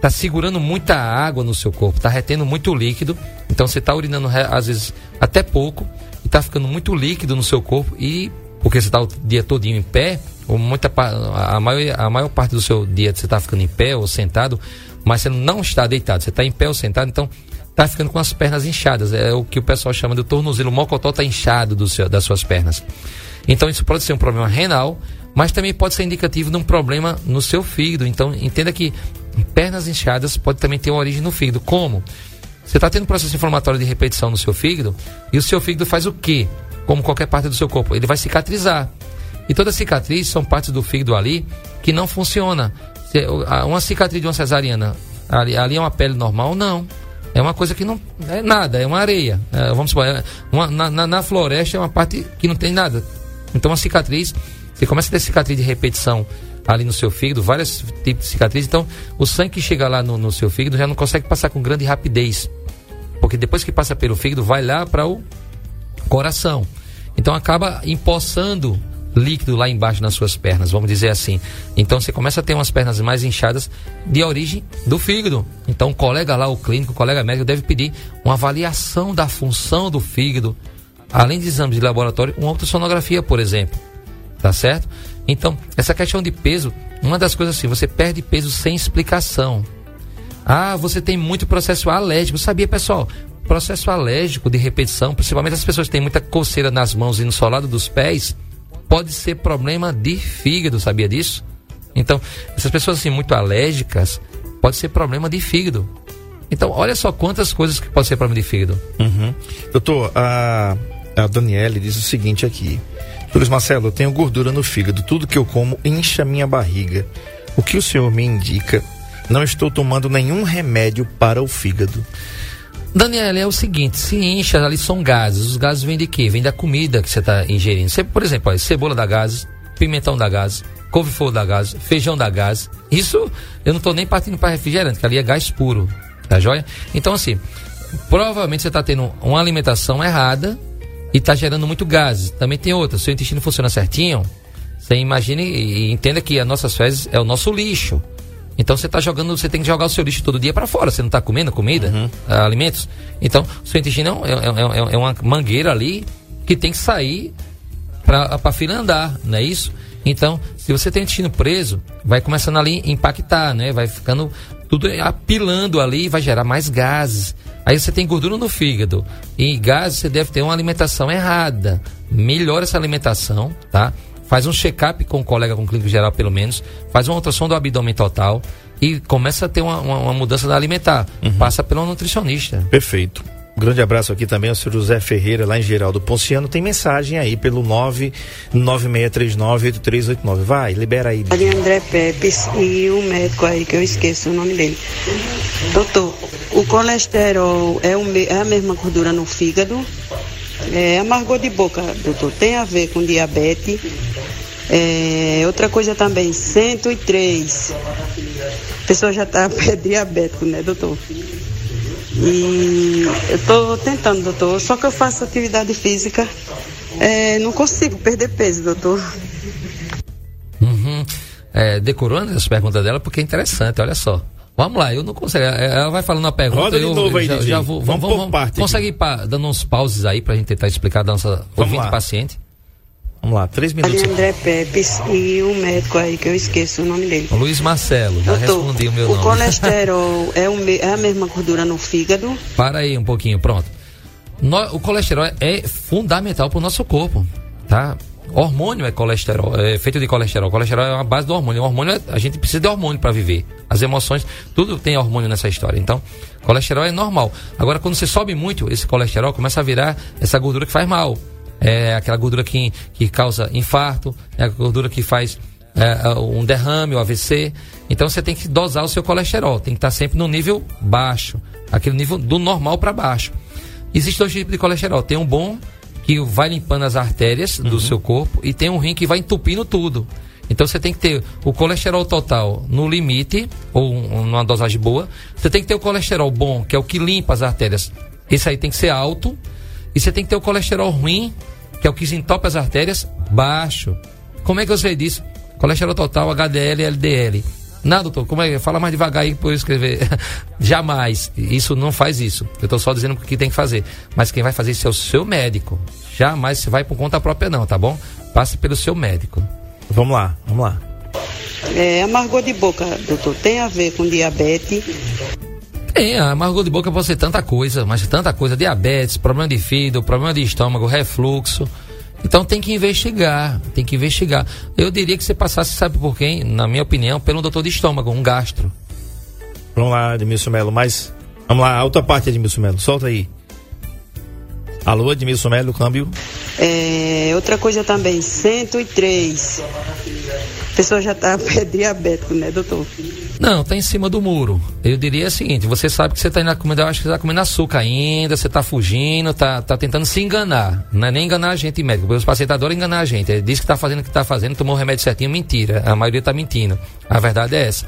tá segurando muita água no seu corpo, está retendo muito líquido. Então você está urinando às vezes até pouco e está ficando muito líquido no seu corpo e porque você está o dia todinho em pé, ou muita a maior, a maior parte do seu dia você está ficando em pé ou sentado, mas você não está deitado, você está em pé ou sentado, então está ficando com as pernas inchadas. É o que o pessoal chama de tornozelo. O mocotó está inchado do seu, das suas pernas. Então isso pode ser um problema renal, mas também pode ser indicativo de um problema no seu fígado. Então entenda que pernas inchadas pode também ter uma origem no fígado. Como? Você está tendo processo inflamatório de repetição no seu fígado e o seu fígado faz o quê? Como qualquer parte do seu corpo, ele vai cicatrizar. E toda cicatriz são partes do fígado ali que não funciona. Uma cicatriz de uma cesariana, ali, ali é uma pele normal? Não. É uma coisa que não é nada, é uma areia. É, vamos supor, é uma, na, na, na, floresta é uma parte que não tem nada. Então, uma cicatriz, você começa a ter cicatriz de repetição ali no seu fígado, vários tipos de cicatrizes. Então, o sangue que chega lá no, no seu fígado já não consegue passar com grande rapidez. Porque depois que passa pelo fígado, vai lá para o coração. Então, acaba empoçando líquido lá embaixo nas suas pernas, vamos dizer assim. Então você começa a ter umas pernas mais inchadas de origem do fígado. Então o colega lá, o clínico, o colega médico deve pedir uma avaliação da função do fígado, além de exames de laboratório, uma ultrassonografia, por exemplo. Tá certo? Então, essa questão de peso, uma das coisas assim, você perde peso sem explicação. Ah, você tem muito processo alérgico. Sabia, pessoal? Processo alérgico de repetição, principalmente as pessoas que têm muita coceira nas mãos e no solado dos pés, pode ser problema de fígado, sabia disso? Então, essas pessoas assim muito alérgicas, pode ser problema de fígado. Então, olha só quantas coisas que pode ser problema de fígado. Uhum. Doutor, a, a Daniele diz o seguinte aqui. Luiz Marcelo, eu tenho gordura no fígado, tudo que eu como incha minha barriga. O que o senhor me indica? Não estou tomando nenhum remédio para o fígado. Daniela, é o seguinte, se incha ali são gases. Os gases vêm de quê? Vêm da comida que você está ingerindo. Você, por exemplo, olha, cebola dá gases, pimentão dá gases, couve-flor dá gases, feijão dá gases. Isso eu não estou nem partindo para refrigerante, que ali é gás puro, tá joia? Então assim, provavelmente você está tendo uma alimentação errada e está gerando muito gases. Também tem outra, se o intestino funciona certinho, você imagine e entenda que as nossas fezes é o nosso lixo. Então você está jogando, você tem que jogar o seu lixo todo dia para fora. Você não está comendo comida, uhum. uh, alimentos. Então, o seu intestino é, é, é, é, uma mangueira ali que tem que sair para a fila andar, não é isso? Então, se você tem o intestino preso, vai começando ali a impactar, né? Vai ficando tudo apilando ali, vai gerar mais gases. Aí você tem gordura no fígado e gases, você deve ter uma alimentação errada. Melhora essa alimentação, tá? faz um check-up com o colega, com o clínico geral pelo menos, faz uma ultrassom do abdômen total e começa a ter uma, uma, uma mudança da alimentar. Uhum. Passa pelo nutricionista. Perfeito. Um grande abraço aqui também ao senhor José Ferreira, lá em Geraldo Ponciano. Tem mensagem aí pelo 996398389. Vai, libera aí. Ali André Pepes e o médico aí, que eu esqueço o nome dele. Doutor, o colesterol é, o, é a mesma gordura no fígado? É, amargor de boca, doutor, tem a ver com diabetes. É, outra coisa também, 103. A pessoa já está [LAUGHS] diabético, né, doutor? E eu estou tentando, doutor, só que eu faço atividade física, é, não consigo perder peso, doutor. Uhum. É, decorando as perguntas dela porque é interessante, olha só. Vamos lá, eu não consigo. É, ela vai falando a pergunta. Roda de eu, novo aí, já, já vou, vamos, vamos, vamos parte. Consegue ir dando uns pauses aí pra gente tentar explicar a nossa vamos ouvinte lá. paciente? Vamos lá, três minutos. Ali André Pepes e o médico aí, que eu esqueço o nome dele. Luiz Marcelo, já Doutor, respondi o meu o nome. O colesterol [LAUGHS] é, o, é a mesma gordura no fígado? Para aí um pouquinho, pronto. No, o colesterol é fundamental para o nosso corpo, tá? Hormônio é colesterol, é feito de colesterol. Colesterol é uma base do hormônio. O hormônio, é, a gente precisa de hormônio para viver. As emoções, tudo tem hormônio nessa história. Então, colesterol é normal. Agora, quando você sobe muito esse colesterol, começa a virar essa gordura que faz mal. É aquela gordura que, que causa infarto, é a gordura que faz é, um derrame, o um AVC. Então, você tem que dosar o seu colesterol. Tem que estar sempre no nível baixo, aquele nível do normal para baixo. Existem dois tipos de colesterol. Tem um bom que vai limpando as artérias uhum. do seu corpo e tem um rim que vai entupindo tudo. Então você tem que ter o colesterol total no limite, ou um, numa dosagem boa. Você tem que ter o colesterol bom, que é o que limpa as artérias. Esse aí tem que ser alto. E você tem que ter o colesterol ruim, que é o que entope as artérias, baixo. Como é que eu sei disso? Colesterol total, HDL e LDL. Não, doutor, como é? Fala mais devagar aí para eu escrever. [LAUGHS] Jamais. Isso não faz isso. Eu estou só dizendo o que tem que fazer. Mas quem vai fazer isso é o seu médico. Jamais você vai por conta própria, não, tá bom? Passe pelo seu médico. Vamos lá, vamos lá. É, amargor de boca, doutor, tem a ver com diabetes? Tem, amargor de boca pode ser tanta coisa, mas tanta coisa. Diabetes, problema de fígado, problema de estômago, refluxo. Então tem que investigar, tem que investigar. Eu diria que você passasse, sabe por quem? Na minha opinião, pelo doutor de estômago, um gastro. Vamos lá, Edmilson Melo, mas. Vamos lá, a outra parte, Edmilson Melo, solta aí. Alô, Edmilson Melo, câmbio. É, outra coisa também, 103. A pessoa já [LAUGHS] está diabético, né, doutor? Não, está em cima do muro. Eu diria o seguinte: você sabe que você está indo comendo, eu acho que você está comendo açúcar ainda, você está fugindo, está tá tentando se enganar. Não é nem enganar a gente médico, os pacientes adoram enganar a gente. Ele diz que está fazendo o que está fazendo, tomou o remédio certinho, mentira. A maioria está mentindo. A verdade é essa.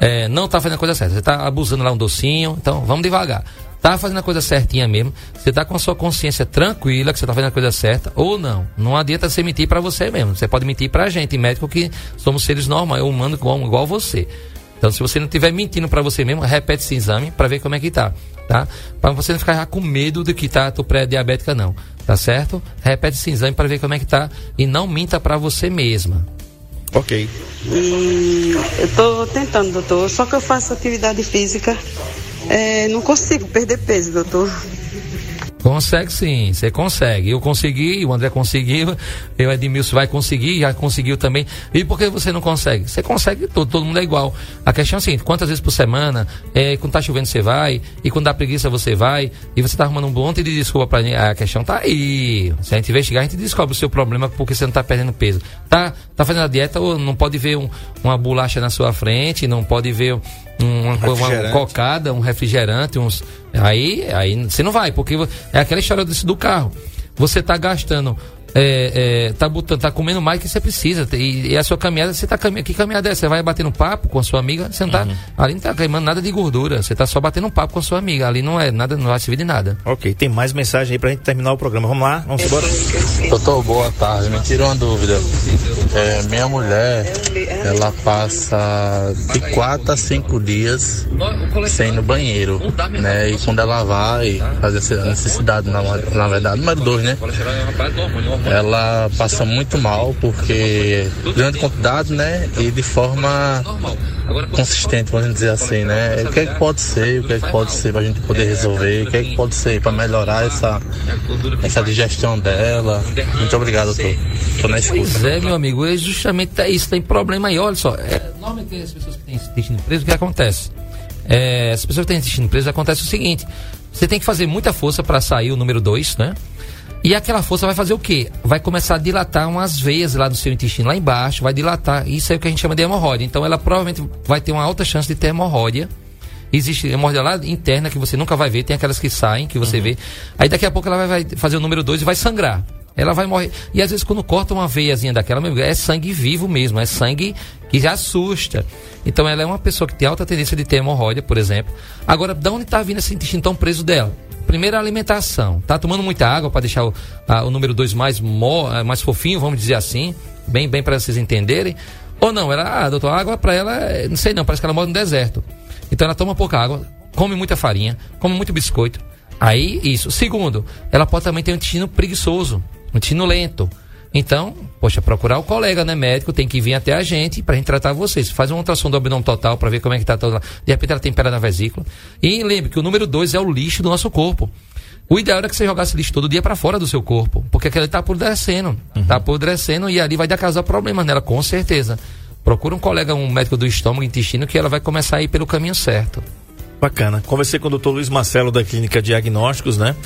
É, não está fazendo a coisa certa. Você está abusando lá um docinho, então vamos devagar tá fazendo a coisa certinha mesmo, você tá com a sua consciência tranquila que você tá fazendo a coisa certa ou não. Não adianta você mentir para você mesmo. Você pode mentir pra gente, médico, que somos seres normais, humanos igual, igual você. Então, se você não estiver mentindo para você mesmo, repete esse exame para ver como é que tá, tá? Para você não ficar com medo de que tá tô pré-diabética não, tá certo? Repete esse exame para ver como é que tá e não minta para você mesma. Ok. E eu tô tentando, doutor, só que eu faço atividade física é, não consigo perder peso, doutor. Consegue sim, você consegue. Eu consegui, o André conseguiu, eu Edmilson vai conseguir, já conseguiu também. E por que você não consegue? Você consegue todo, todo mundo é igual. A questão é a seguinte, quantas vezes por semana, é, quando tá chovendo você vai, e quando dá preguiça você vai, e você tá arrumando um monte de desculpa pra mim, a questão tá aí. Se a gente investigar, a gente descobre o seu problema porque você não tá perdendo peso. Tá, tá fazendo a dieta ou não pode ver um, uma bolacha na sua frente, não pode ver um, uma, uma cocada, um refrigerante, uns Aí, aí você não vai, porque é aquela história desse, do carro. Você está gastando é, é, tá, botando, tá comendo mais que você precisa. E, e, a sua caminhada, você tá caminhando. Que caminhada é? Você vai batendo papo com a sua amiga, você não tá. Uhum. Ali não tá queimando nada de gordura. Você tá só batendo papo com a sua amiga. Ali não é nada, não vai servir de nada. Ok, tem mais mensagem aí pra gente terminar o programa. Vamos lá, vamos embora. Doutor, boa tarde. Me tira uma dúvida. É, minha mulher, ela passa de 4 a 5 dias sem ir no banheiro, né? E quando ela vai fazer a necessidade, na, na verdade, número 2, né? ela passa muito mal porque grande quantidade, né? E de forma consistente, vamos dizer assim, né? O que é que pode ser, o que é que pode ser para a gente poder resolver, o que é que pode ser para melhorar essa, essa digestão dela. Muito obrigado, doutor. Tô na escuta. Pois é, meu amigo, é justamente isso, tem problema aí, olha só. É, normalmente as pessoas que têm intestino preso, o que acontece? É, as pessoas que têm intestino preso, acontece o seguinte, você tem que fazer muita força para sair o número 2, né? E aquela força vai fazer o quê? Vai começar a dilatar umas veias lá do seu intestino, lá embaixo, vai dilatar. Isso é o que a gente chama de hemorroida. Então ela provavelmente vai ter uma alta chance de ter hemorroida. Existe hemorroida lá interna que você nunca vai ver, tem aquelas que saem, que você uhum. vê. Aí daqui a pouco ela vai fazer o número 2 e vai sangrar. Ela vai morrer. E às vezes quando corta uma veiazinha daquela, é sangue vivo mesmo, é sangue que já assusta. Então ela é uma pessoa que tem alta tendência de ter hemorroida, por exemplo. Agora, de onde está vindo esse intestino tão preso dela? Primeiro, a alimentação. Tá tomando muita água para deixar o, a, o número 2 mais, mais fofinho, vamos dizer assim. Bem, bem para vocês entenderem. Ou não, ela, ah, doutor, água para ela, é, não sei não, parece que ela mora no deserto. Então ela toma pouca água, come muita farinha, come muito biscoito. Aí, isso. Segundo, ela pode também ter um intestino preguiçoso, intestino lento. Então, poxa, procurar o colega, né, médico, tem que vir até a gente pra gente tratar vocês. Faz uma ultrassom do abdômen total para ver como é que tá todo lá. De repente ela tem pedra na vesícula. E lembre que o número dois é o lixo do nosso corpo. O ideal era que você jogasse lixo todo dia para fora do seu corpo, porque aquele tá apodrecendo, uhum. tá apodrecendo e ali vai dar causar problemas nela, com certeza. Procura um colega, um médico do estômago, intestino, que ela vai começar a ir pelo caminho certo. Bacana. Conversei com o doutor Luiz Marcelo da Clínica Diagnósticos, né?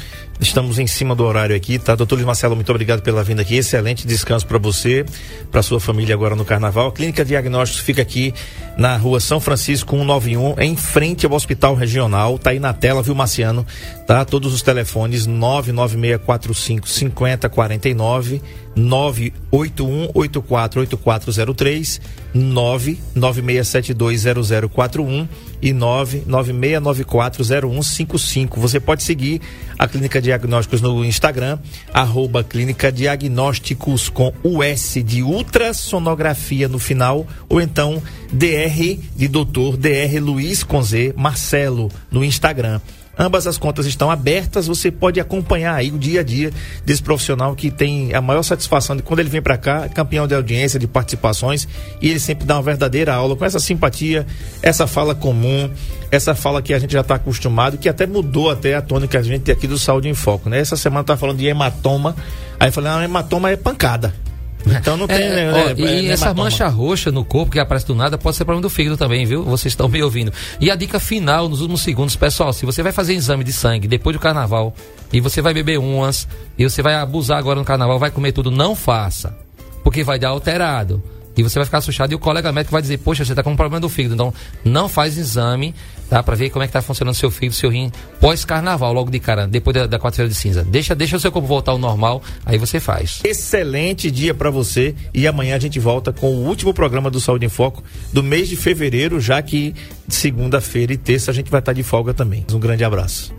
Estamos em cima do horário aqui, tá? Doutor Luiz Marcelo, muito obrigado pela vinda aqui. Excelente descanso para você, para sua família agora no carnaval. A Clínica Diagnósticos fica aqui na rua São Francisco 191, em frente ao Hospital Regional. Tá aí na tela, viu, Marciano? Tá? Todos os telefones 99645 5049 981848403 996720041 e 996940155. Você pode seguir a Clínica Diagnósticos no Instagram, arroba Clínica Diagnósticos com US de ultrassonografia no final, ou então DR de doutor DR Luiz com Z Marcelo no Instagram. Ambas as contas estão abertas, você pode acompanhar aí o dia a dia desse profissional que tem a maior satisfação de quando ele vem para cá, campeão de audiência, de participações, e ele sempre dá uma verdadeira aula com essa simpatia, essa fala comum, essa fala que a gente já está acostumado, que até mudou até a tônica que a gente tem aqui do Saúde em Foco, né? Essa semana tá falando de hematoma, aí falei, não, hematoma é pancada. Então não tem. É, né, ó, né, e é, essa hematoma. mancha roxa no corpo que aparece do nada pode ser problema do fígado também, viu? Vocês estão me ouvindo. E a dica final, nos últimos segundos, pessoal, se você vai fazer exame de sangue depois do carnaval e você vai beber umas e você vai abusar agora no carnaval, vai comer tudo, não faça. Porque vai dar alterado. E você vai ficar assustado e o colega médico vai dizer, poxa, você está com um problema do fígado. Então, não faz exame, tá? Para ver como é que tá funcionando seu fígado, seu rim, pós-carnaval, logo de cara, depois da, da quarta-feira de cinza. Deixa, deixa o seu corpo voltar ao normal, aí você faz. Excelente dia para você e amanhã a gente volta com o último programa do Saúde em Foco do mês de fevereiro, já que segunda-feira e terça a gente vai estar de folga também. Um grande abraço.